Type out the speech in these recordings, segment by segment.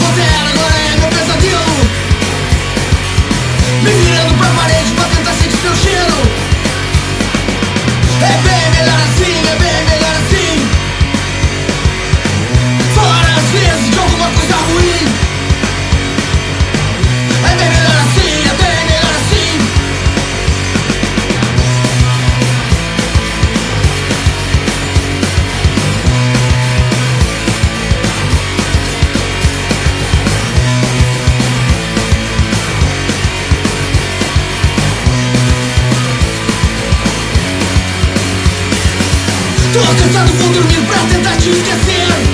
I'll put that Tô cansado, vou dormir pra tentar te esquecer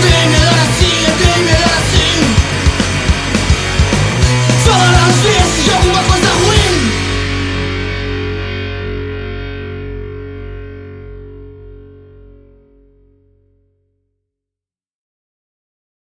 Nothing